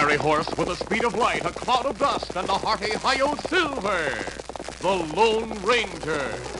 Fiery horse with the speed of light, a cloud of dust, and the hearty Hi-Yo Silver. The Lone Ranger.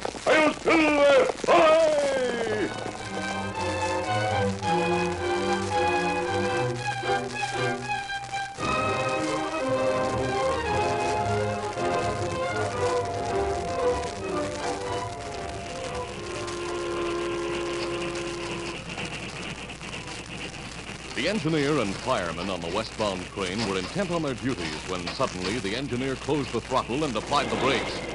The engineer and fireman on the westbound train were intent on their duties when suddenly the engineer closed the throttle and applied the brakes.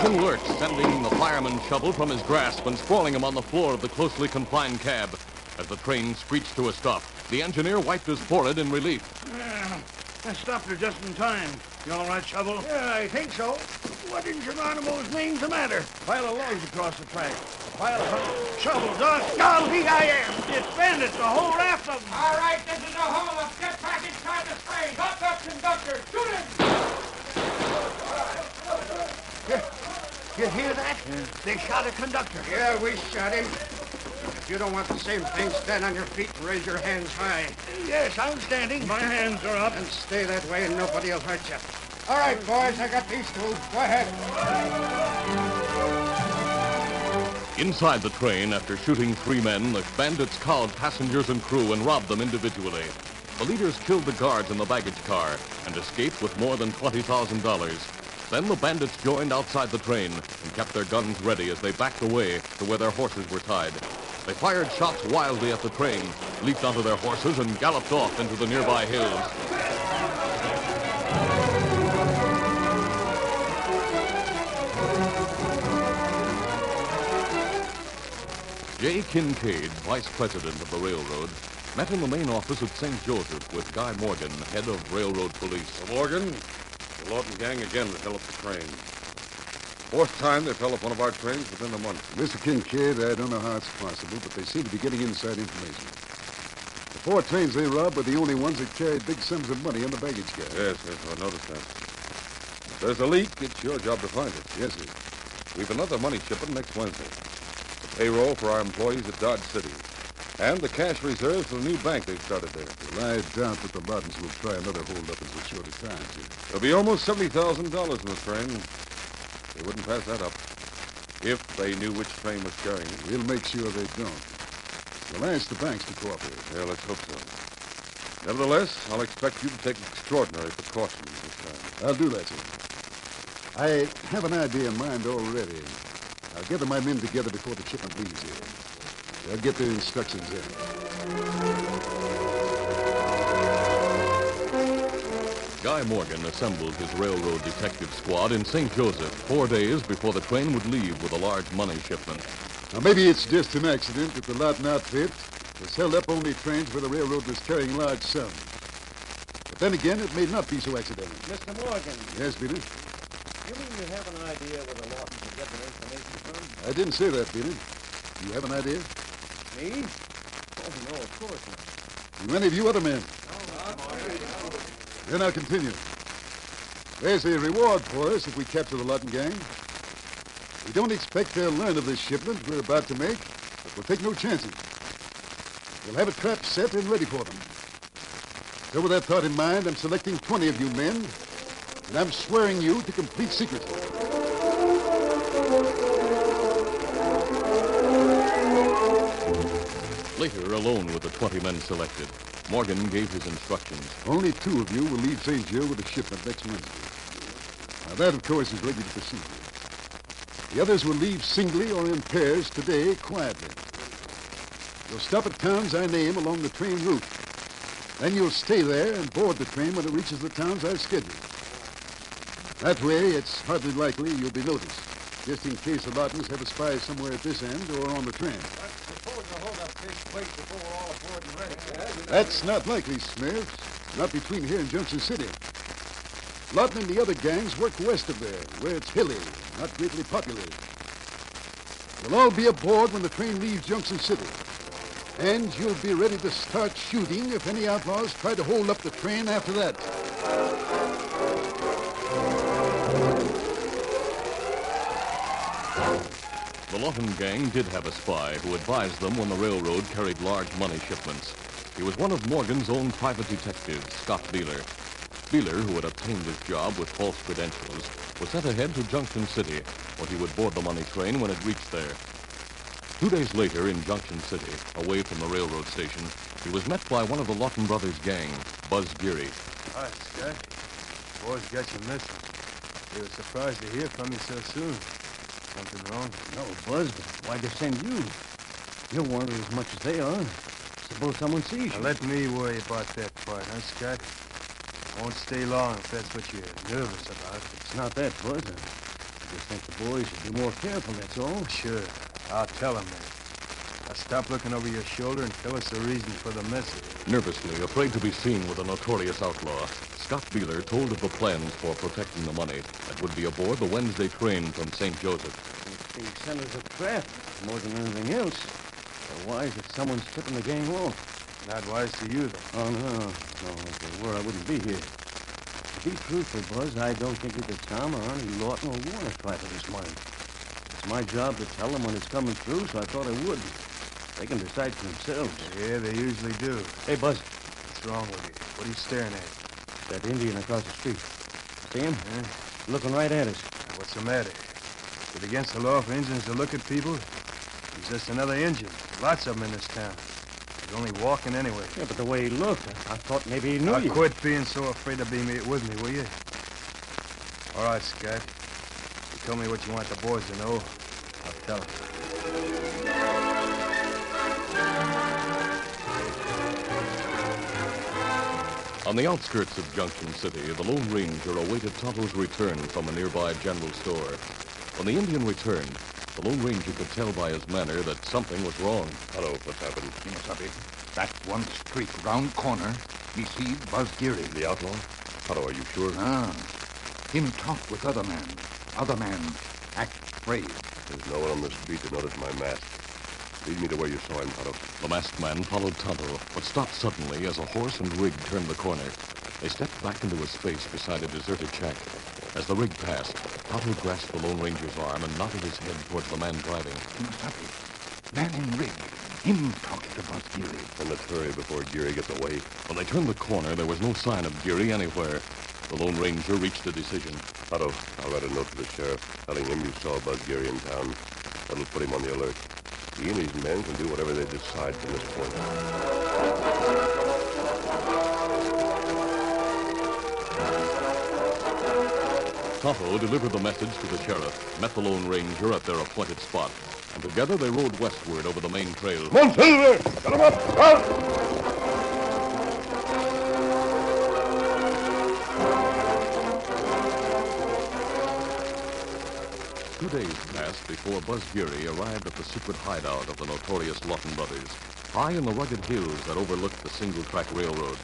The engine lurched, sending the fireman's shovel from his grasp and sprawling him on the floor of the closely confined cab. As the train screeched to a stop, the engineer wiped his forehead in relief. I stopped her just in time. You all right, Shovel? Yeah, I think so. What in Geronimo's name's the matter? Pile of logs across the track. Pile of... Shovel, dog. Oh, golly, I am. It's bandits, the whole raft of them. All right, this is a hole. Let's get back inside the train. Lock up, conductor. Shoot him. You hear that? They shot a conductor. Yeah, we shot him. If you don't want the same thing, stand on your feet and raise your hands high. Yes, I'm standing. My hands are up. And stay that way and nobody will hurt you. All right, boys, I got these two. Go ahead. Inside the train, after shooting three men, the bandits cowed passengers and crew and robbed them individually. The leaders killed the guards in the baggage car and escaped with more than $20,000. Then the bandits joined outside the train and kept their guns ready as they backed away to where their horses were tied. They fired shots wildly at the train, leaped onto their horses, and galloped off into the nearby hills. Jay Kincaid, vice president of the railroad, met in the main office at St. Joseph with Guy Morgan, head of railroad police. Morgan, the Lawton gang again held up the train. Fourth time they've held up one of our trains within a month. Mr. Kincaid, I don't know how it's possible, but they seem to be getting inside information. The four trains they robbed were the only ones that carried big sums of money in the baggage car. Yes, yes, I noticed that. If there's a leak, it's your job to find it. Yes, sir. We've another money shipment next Wednesday. The payroll for our employees at Dodge City. And the cash reserves for the new bank they've started there. Well, I doubt that the Lawtons will try another holdup in so short a time, Jim. There'll be almost $70,000 in the train. They wouldn't pass that up. If they knew which train was carrying it. We'll make sure they don't. We'll ask the banks to cooperate. Yeah, let's hope so. Nevertheless, I'll expect you to take extraordinary precautions this time. I'll do that, sir. I have an idea in mind already. I'll gather my men together before the shipment leaves here. They'll get their instructions in. Guy Morgan assembled his railroad detective squad in St. Joseph four days before the train would leave with a large money shipment. Now, maybe it's just an accident that the Lawton outfit has held up only trains where the railroad was carrying large sums. But then again, it may not be so accidental. Mr. Morgan, Yes, Peter? you mean you have an idea where the Lawtons are getting their information from? I didn't say that, Peter. Do you have an idea? Me? Oh, no, of course not. Do of you other men? Then I'll continue. There's a reward for us if we capture the Lawton gang. We don't expect they'll learn of this shipment we're about to make, but we'll take no chances. We'll have a trap set and ready for them. So with that thought in mind, I'm selecting 20 of you men, and I'm swearing you to complete secrecy. Alone with the 20 men selected, Morgan gave his instructions. Only two of you will leave St. Joe with a shipment next Wednesday. Now, that, of course, is ready to proceed. The others will leave singly or in pairs today, quietly. You'll stop at towns I name along the train route. Then you'll stay there and board the train when it reaches the towns I've scheduled. That way, it's hardly likely you'll be noticed, just in case the Lawtons have a spy somewhere at this end or on the train. That's not likely, Smith. Not between here and Junction City. Lawton and the other gangs work west of there, where it's hilly, not greatly populated. You'll all be aboard when the train leaves Junction City. And you'll be ready to start shooting if any outlaws try to hold up the train after that. The Lawton gang did have a spy who advised them when the railroad carried large money shipments. He was one of Morgan's own private detectives, Scott Beeler. Beeler, who had obtained his job with false credentials, was sent ahead to Junction City, where he would board the money train when it reached there. Two days later, in Junction City, away from the railroad station, he was met by one of the Lawton brothers' gang, Buzz Geary. Hi, Scott. Boys got you missing. They were surprised to hear from you so soon. Something wrong? No, Buzz, why'd they send you? You're wanted as much as they are. Suppose someone sees Now you. let me worry about that part, huh, Scott? I won't stay long if that's what you're nervous about. It's not that, Buzz. I just think the boys should be more careful, that's all. Sure, I'll tell them that. Now stop looking over your shoulder and tell us the reason for the message. Nervously, afraid to be seen with a notorious outlaw, Scott Beeler told of the plans for protecting the money that would be aboard the Wednesday train from St. Joseph. It's the centers of trap more than anything else. They're wise if someone's tipping the gang off. Not wise to you, then. Oh, no. No, if they were, I wouldn't be here. To be truthful, Buzz, I don't think either Tom or Arnie Lawton will want to try for this money. It's my job to tell them when it's coming through, so I thought I would. They can decide for themselves. Yeah, they usually do. Hey, Buzz, What's wrong with you? What are you staring at? that Indian across the street. See him? Huh? Looking right at us. What's the matter? Is it against the law for Indians to look at people? He's just another Indian. Lots of them in this town. He's only walking anyway. Yeah, but the way he looked, I, I thought maybe he knew Now you. quit being so afraid to be me with me, will you? All right, Scott. You tell me what you want the boys to know. I'll tell them. On the outskirts of Junction City, the Lone Ranger awaited Tonto's return from a nearby general store. When the Indian returned, the Lone Ranger could tell by his manner that something was wrong. Hello, what's happened? Kimasabi, that one street round corner, me see Buzz Geary. The outlaw? Hello, are you sure? Ah, him talk with other man. Other man act afraid. There's no one on the street to notice my mask. Lead me to where you saw him, Tonto. The masked man followed Tonto, but stopped suddenly as a horse and rig turned the corner. They stepped back into a space beside a deserted shack. As the rig passed, Tonto grasped the Lone Ranger's arm and nodded his head towards the man driving. Kimasabi, man in rig. Him talking to Buzz Geary. And let's hurry before Geary gets away. When they turned the corner, there was no sign of Geary anywhere. The Lone Ranger reached a decision. Tonto, I'll write a note to the sheriff telling him you saw Buzz Geary in town. That'll put him on the alert. He and his men can do whatever they decide from this point. Tonto delivered the message to the sheriff, met the Lone Ranger at their appointed spot, and together they rode westward over the main trail. On, Get him up! Out! Two days passed before Buzz Geary arrived at the secret hideout of the notorious Lawton brothers, high in the rugged hills that overlooked the single-track railroad.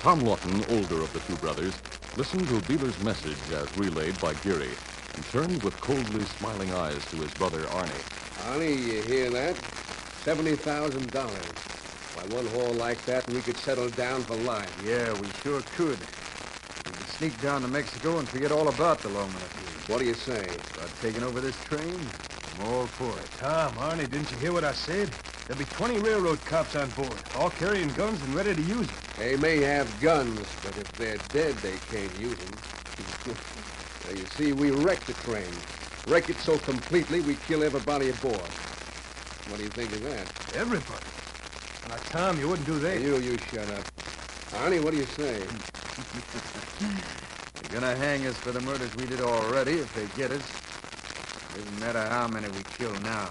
Tom Lawton, older of the two brothers, listened to Beeler's message as relayed by Geary and turned with coldly smiling eyes to his brother Arnie. Arnie, you hear that? $70,000. By one haul like that, and we could settle down for life. Yeah, we sure could. We could sneak down to Mexico and forget all about the lawman up. What do you say? About taking over this train? I'm all for it. Ah, Tom, Arnie, didn't you hear what I said? There'll be 20 railroad cops on board, all carrying guns and ready to use them. They may have guns, but if they're dead, they can't use them. now, you see, we wrecked the train. Wreck it so completely, we kill everybody aboard. What do you think of that? Everybody. Now, Tom, you wouldn't do that. You, you shut up. Arnie, what do you say? Hmm. They're gonna hang us for the murders we did already if they get us. Doesn't matter how many we kill now.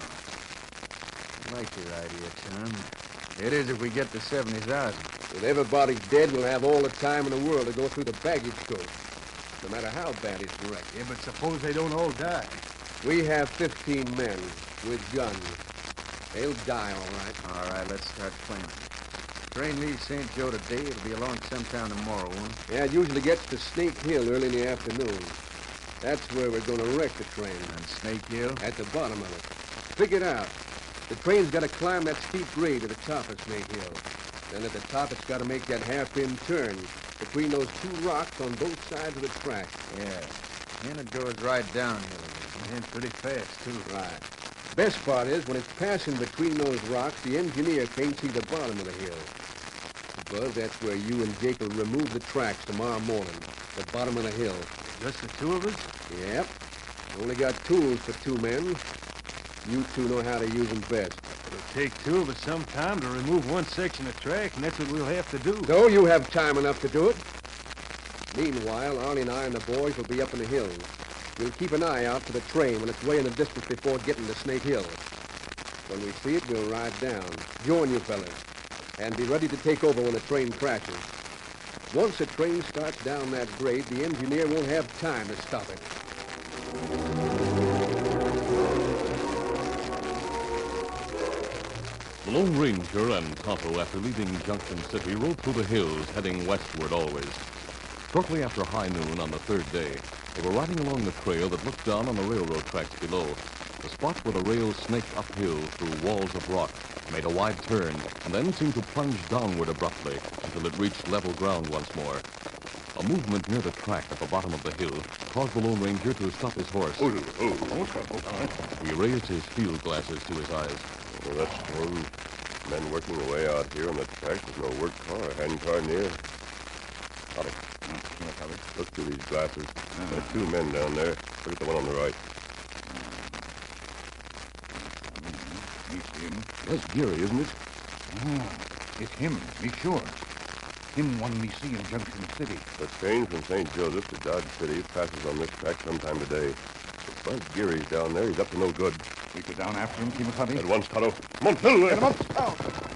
I like your idea, Tom. It is if we get to 70,000. With everybody dead, we'll have all the time in the world to go through the baggage coach. No matter how bad it's wrecked. Yeah, but suppose they don't all die. We have 15 men with guns. They'll die, all right. All right, let's start planning. Train leaves St. Joe today. It'll be along sometime tomorrow, won't it? Yeah, it usually gets to Snake Hill early in the afternoon. That's where we're going to wreck the train. And Snake Hill? At the bottom of it. Figure it out. The train's got to climb that steep grade to the top of Snake Hill. Then at the top, it's got to make that hairpin turn between those two rocks on both sides of the track. Yeah. And it goes right downhill. And pretty fast, too. Right. Best part is when it's passing between those rocks, the engineer can't see the bottom of the hill. Buzz, that's where you and Jake will remove the tracks tomorrow morning. The bottom of the hill. Just the two of us? Yep. Only got tools for two men. You two know how to use them best. It'll take two of us some time to remove one section of track, and that's what we'll have to do. So you have time enough to do it. Meanwhile, Arnie and I and the boys will be up in the hills. We'll keep an eye out for the train when it's way in the distance before getting to Snake Hill. When we see it, we'll ride down, join you fellas, and be ready to take over when the train crashes. Once the train starts down that grade, the engineer won't have time to stop it. The Lone Ranger and Tonto, after leaving Junction City, rode through the hills, heading westward always. Shortly after high noon on the third day, they were riding along the trail that looked down on the railroad tracks below. The spot where the rails snaked uphill through walls of rock, made a wide turn, and then seemed to plunge downward abruptly until it reached level ground once more. A movement near the track at the bottom of the hill caused the Lone Ranger to stop his horse. Oh, oh, He raised his field glasses to his eyes. Well, that's one. Men working away out here on the track with no work car or hand car near. Tonto, look through these glasses. There are two men down there. Look at the one on the right. See him. That's Geary, isn't it? Ah, it's him, me sure. Him one me see in Junction City. The train from St. Joseph to Dodge City passes on this track sometime today. If Buzz Geary's down there, he's up to no good. We go down after him, Kimasabi. At once, Tonto. Come on, Silver! Get him up. The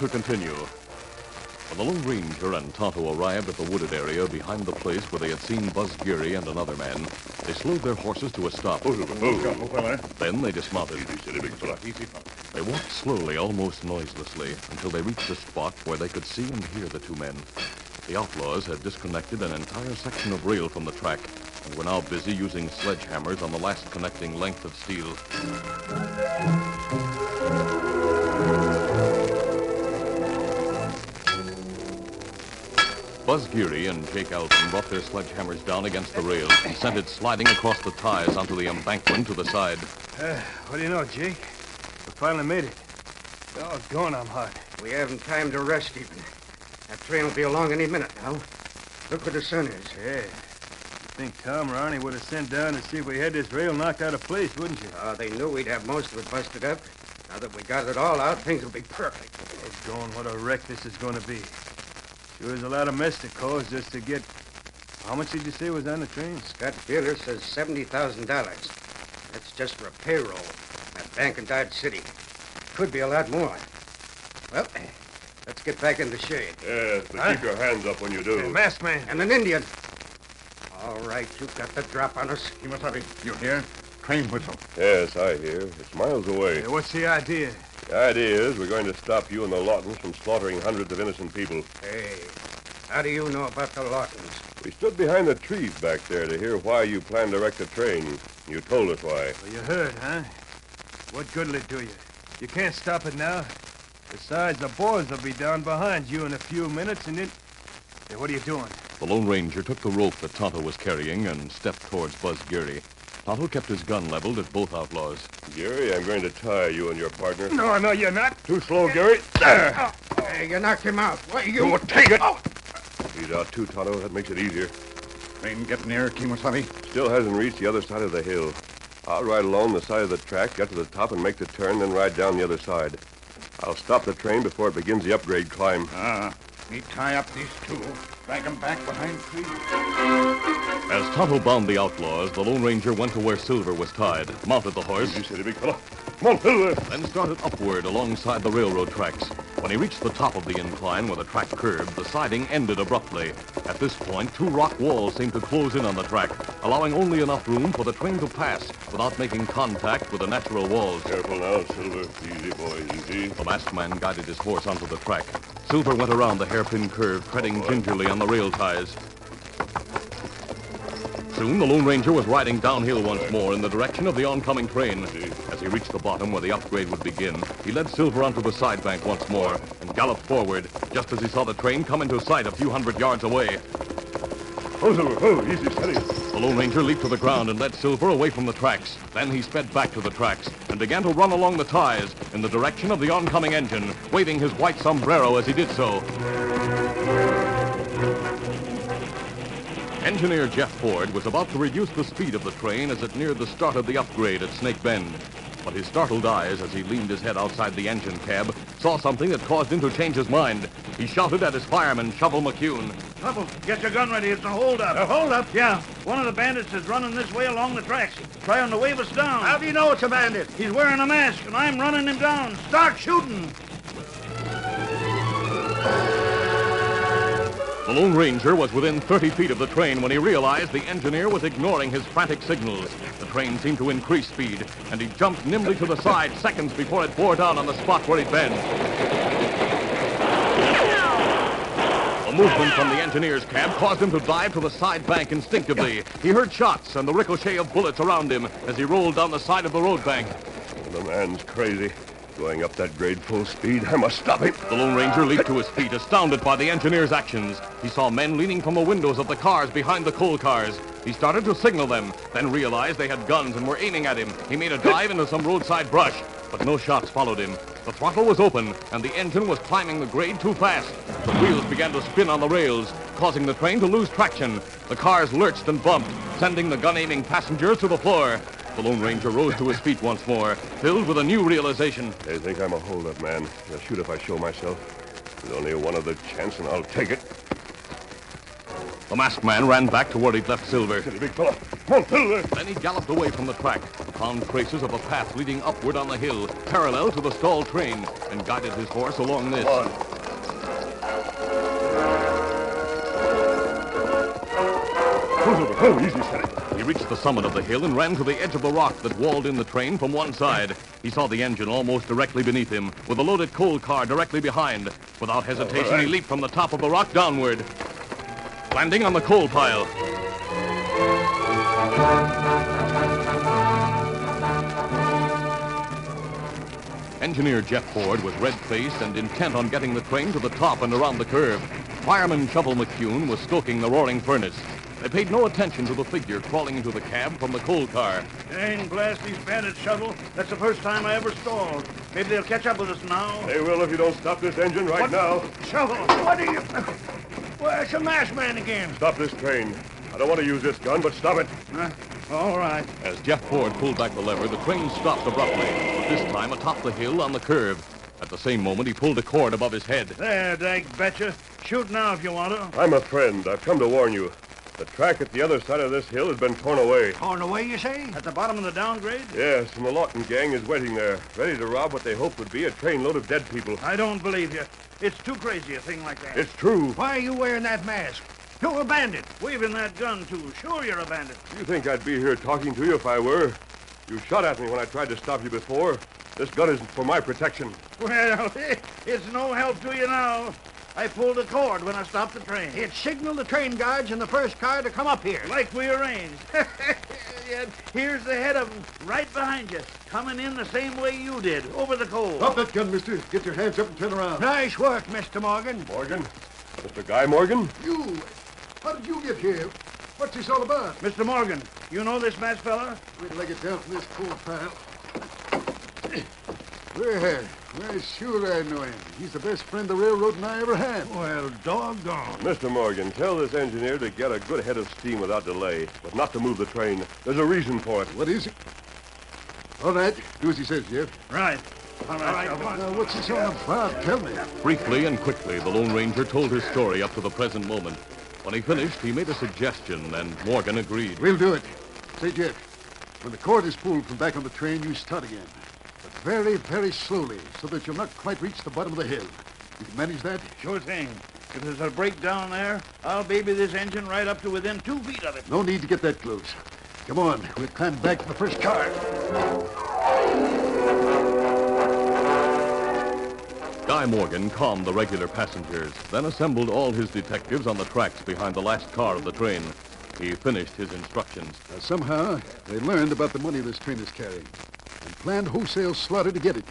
To continue. When the Lone Ranger and Tonto arrived at the wooded area behind the place where they had seen Buzz Geary and another man, they slowed their horses to a stop. Then they dismounted. They walked slowly, almost noiselessly, until they reached a spot where they could see and hear the two men. The outlaws had disconnected an entire section of rail from the track and were now busy using sledgehammers on the last connecting length of steel. Buzz Geary and Jake Alton brought their sledgehammers down against the rail and sent it sliding across the ties onto the embankment to the side. Uh, what do you know, Jake? We finally made it. Oh, Doggone, I'm hot. We haven't time to rest even. That train will be along any minute now. Look where the sun is. Yeah. You think Tom or Arnie would have sent down to see if we had this rail knocked out of place, wouldn't you? Oh, they knew we'd have most of it busted up. Now that we got it all out, things will be perfect. Doggone, what a wreck this is going to be. Sure is a lot of mess to cause just to get. How much did you say was on the train? Scott Beeler says $70,000. That's just for a payroll. That bank in Dodge City. Could be a lot more. Well, let's get back in the shade. Yes, but keep your hands up when you do. masked man. And an Indian. All right, you've got the drop on us. You must have Kimasabi, you hear? Train whistle. Yes, I hear. It's miles away. Hey, what's the idea? The idea is we're going to stop you and the Lawtons from slaughtering hundreds of innocent people. Hey, how do you know about the Lawtons? We stood behind the trees back there to hear why you planned to wreck the train. You told us why. Well, you heard, huh? What good'll it do you? You can't stop it now. Besides, the boys will be down behind you in a few minutes, and then... Hey, what are you doing? The Lone Ranger took the rope that Tonto was carrying and stepped towards Buzz Geary. Tonto kept his gun leveled at both outlaws. Geary, I'm going to tie you and your partner. No, no, you're not. Too slow, Geary. There. Hey, you knocked him out. What are you... You take it. He's out too, Tonto. That makes it easier. Train get near, Kimasabi. Still hasn't reached the other side of the hill. I'll ride along the side of the track, get to the top, and make the turn, then ride down the other side. I'll stop the train before it begins the upgrade climb. Ah, me tie up these two. Drag 'em back behind trees. As Tonto bound the outlaws, the Lone Ranger went to where Silver was tied, mounted the horse, You steady, big fella. Come on, Silver. then started upward alongside the railroad tracks. When he reached the top of the incline where the track curved, the siding ended abruptly. At this point, two rock walls seemed to close in on the track, allowing only enough room for the train to pass without making contact with the natural walls. Careful now, Silver. Easy, boys, easy. The masked man guided his horse onto the track. Silver went around the hairpin curve, treading gingerly on the rail ties. Soon, the Lone Ranger was riding downhill once more in the direction of the oncoming train. As he reached the bottom where the upgrade would begin, he led Silver onto the side bank once more and galloped forward just as he saw the train come into sight a few hundred yards away. Oh, Silver. Oh, easy, steady. The Lone Ranger leaped to the ground and led Silver away from the tracks. Then he sped back to the tracks and began to run along the ties in the direction of the oncoming engine, waving his white sombrero as he did so. Engineer Jeff Ford was about to reduce the speed of the train as it neared the start of the upgrade at Snake Bend. But his startled eyes, as he leaned his head outside the engine cab, saw something that caused him to change his mind. He shouted at his fireman, Shovel McCune. Trouble. Get your gun ready. It's a holdup. A holdup? Yeah. One of the bandits is running this way along the tracks, trying to wave us down. How do you know it's a bandit? He's wearing a mask, and I'm running him down. Start shooting. The Lone Ranger was within 30 feet of the train when he realized the engineer was ignoring his frantic signals. The train seemed to increase speed, and he jumped nimbly to the side seconds before it bore down on the spot where he'd been. A movement from the engineer's cab caused him to dive to the side bank instinctively. He heard shots and the ricochet of bullets around him as he rolled down the side of the road bank. The man's crazy. Going up that grade full speed. I must stop him. The Lone Ranger leaped to his feet, astounded by the engineer's actions. He saw men leaning from the windows of the cars behind the coal cars. He started to signal them, then realized they had guns and were aiming at him. He made a dive into some roadside brush, but no shots followed him. The throttle was open, and the engine was climbing the grade too fast. The wheels began to spin on the rails, causing the train to lose traction. The cars lurched and bumped, sending the gun-aiming passengers to the floor. The Lone Ranger rose to his feet once more, filled with a new realization. They think I'm a holdup man. They'll shoot if I show myself. There's only one other chance, and I'll take it. The masked man ran back to where he'd left Silver. Steady, big fella. Come on, Silver. Then he galloped away from the track. found traces of a path leading upward on the hill, parallel to the stalled train, and guided his horse along this. Come on. Oh, easy, steady. He reached the summit of the hill and ran to the edge of the rock that walled in the train from one side. He saw the engine almost directly beneath him, with a loaded coal car directly behind. Without hesitation, he leaped from the top of the rock downward, landing on the coal pile. Engineer Jeff Ford was red-faced and intent on getting the train to the top and around the curve. Fireman Shovel McCune was stoking the roaring furnace. They paid no attention to the figure crawling into the cab from the coal car. Dang blast these bandits, Shovel. That's the first time I ever stalled. Maybe they'll catch up with us now. They will if you don't stop this engine right What- now. Shovel, what are you... Well, it's a masked man again. Stop this train. I don't want to use this gun, but stop it. Huh? All right. As Jeff Ford pulled back the lever, the train stopped abruptly, but this time atop the hill on the curve. At the same moment, he pulled a cord above his head. There, Dag betcha. Shoot now if you want to. I'm a friend. I've come to warn you. The track at the other side of this hill has been torn away. Torn away, you say? At the bottom of the downgrade? Yes, and the Lawton gang is waiting there, ready to rob what they hoped would be a trainload of dead people. I don't believe you. It's too crazy, a thing like that. It's true. Why are you wearing that mask? You're a bandit. Waving that gun, too. Sure you're a bandit. You think I'd be here talking to you if I were? You shot at me when I tried to stop you before. This gun isn't for my protection. Well, it's no help to you now. I pulled a cord when I stopped the train. It signaled the train guards in the first car to come up here. Like we arranged. Yet here's the head of them, right behind you, coming in the same way you did, over the coal. Drop that gun, mister. Get your hands up and turn around. Nice work, Mr. Morgan. Morgan? Mr. Guy Morgan? You. How did you get here? What's this all about? Mr. Morgan, you know this masked fella? Wait till I get down from this coal pile. Well, well, sure I know him. He's the best friend the railroad and I ever had. Well, doggone. Mr. Morgan, tell this engineer to get a good head of steam without delay, but not to move the train. There's a reason for it. What is it? All right, do as he says, Jeff. Right. All right, Shovel. Now, what's this all about? Tell me. Briefly and quickly, the Lone Ranger told his story up to the present moment. When he finished, he made a suggestion, and Morgan agreed. We'll do it. Say, Jeff, when the cord is pulled from back on the train, you start again. But very, very slowly, so that you'll not quite reach the bottom of the hill. You can manage that? Sure thing. If there's a break down there, I'll baby this engine right up to within two feet of it. No need to get that close. Come on, we'll climb back to the first car. Guy Morgan calmed the regular passengers, then assembled all his detectives on the tracks behind the last car of the train. He finished his instructions. Now, somehow, they learned about the money this train is carrying and planned wholesale slaughter to get it.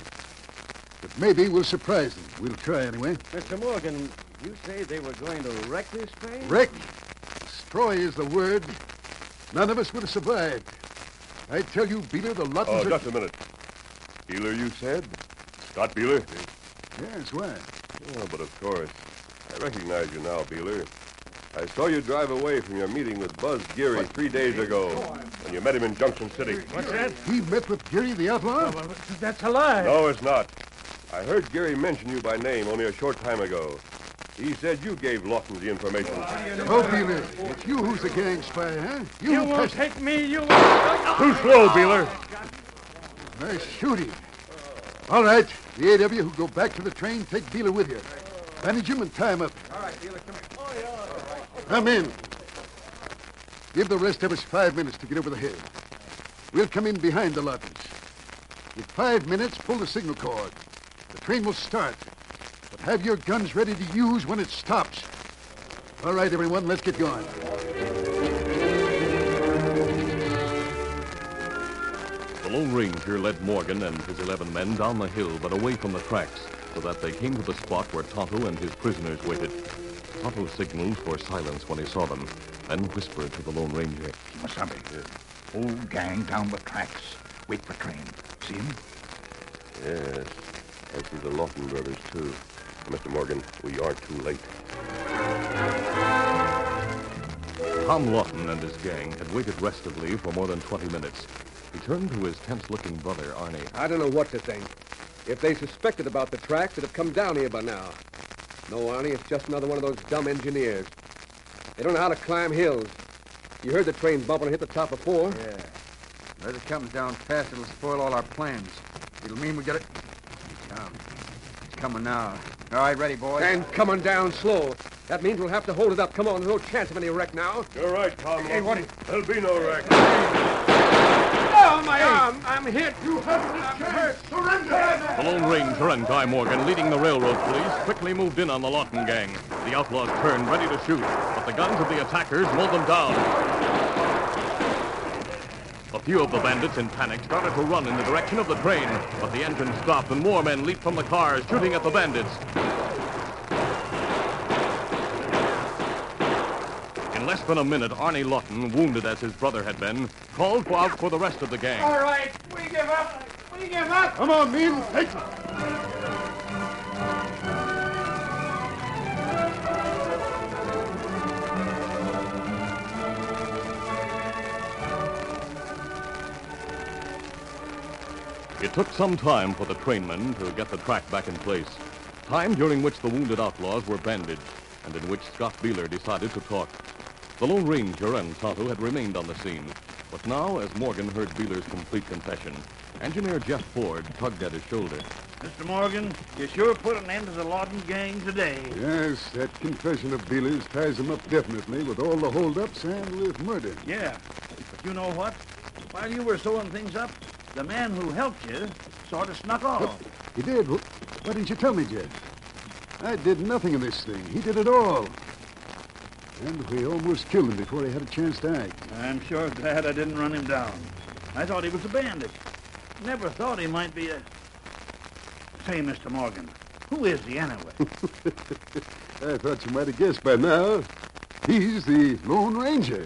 But maybe we'll surprise them. We'll try anyway. Mr. Morgan, you say they were going to wreck this train? Wreck? Destroy is the word. None of us would have survived. I tell you, Beeler, the Lawtons Oh, are... just a minute. Beeler, you said? Scott Beeler? Yes, why? Oh, but of course. I recognize you now, Beeler. I saw you drive away from your meeting with Buzz Geary three days ago when you met him in Junction City. What's that? He met with Geary the outlaw? Well, That's a lie. No, it's not. I heard Geary mention you by name only a short time ago. He said you gave Lawton the information. Oh, Beeler, it's you who's the gang spy, huh? You, You who won't take me, you Too slow, Beeler. Nice shooting. All right, the AW who go back to the train, take Beeler with you. Manage him and tie him up. All right, Beeler, come here. Come in. Give the rest of us five minutes to get over the hill. We'll come in behind the Lawtons. In five minutes, pull the signal cord. The train will start. But have your guns ready to use when it stops. All right, everyone, let's get going. The Lone Ranger led Morgan and his 11 men down the hill, but away from the tracks, so that they came to the spot where Tonto and his prisoners waited. Tonto signaled for silence when he saw them, then whispered to the Lone Ranger. Kimasabi, whole gang down the tracks. Wait for train. See him? Yes. I see the Lawton brothers, too. Mr. Morgan, we aren't too late. Tom Lawton and his gang had waited restively for more than 20 minutes. He turned to his tense-looking brother, Arnie. I don't know what to think. If they suspected about the tracks, they'd have come down here by now. No, Arnie, it's just another one of those dumb engineers. They don't know how to climb hills. You heard the train bump when it hit the top before. four. Yeah. As it comes down fast, it'll spoil all our plans. It'll mean we get it. Tom, it's coming now. All right, ready, boys. And coming down slow. That means we'll have to hold it up. Come on, there's no chance of any wreck now. You're right, Tom. Hey, what? There'll be no wreck. Oh, my arm! I'm hit. You haven't hurt. Surrender! The Lone Ranger and Guy Morgan, leading the railroad police, quickly moved in on the Lawton gang. The outlaws turned, ready to shoot, but the guns of the attackers mowed them down. A few of the bandits, in panic, started to run in the direction of the train, but the engine stopped and more men leaped from the cars, shooting at the bandits. Less than a minute, Arnie Lawton, wounded as his brother had been, called out for the rest of the gang. All right, we give up. We give up. Come on, men. Take it. It took some time for the trainmen to get the track back in place. Time during which the wounded outlaws were bandaged, and in which Scott Beeler decided to talk. The Lone Ranger and Tonto had remained on the scene. But now, as Morgan heard Beeler's complete confession, Engineer Jeff Ford tugged at his shoulder. Mr. Morgan, you sure put an end to the Lawton gang today. Yes, that confession of Beeler's ties him up definitely with all the holdups and with murder. Yeah, but you know what? While you were sewing things up, the man who helped you sort of snuck off. He did? Why didn't you tell me, Jeff? I did nothing in this thing. He did it all. And we almost killed him before he had a chance to act. I'm sure glad I didn't run him down. I thought he was a bandit. Never thought he might be a... Say, Mr. Morgan, who is he anyway? I thought you might have guessed by now. He's the Lone Ranger.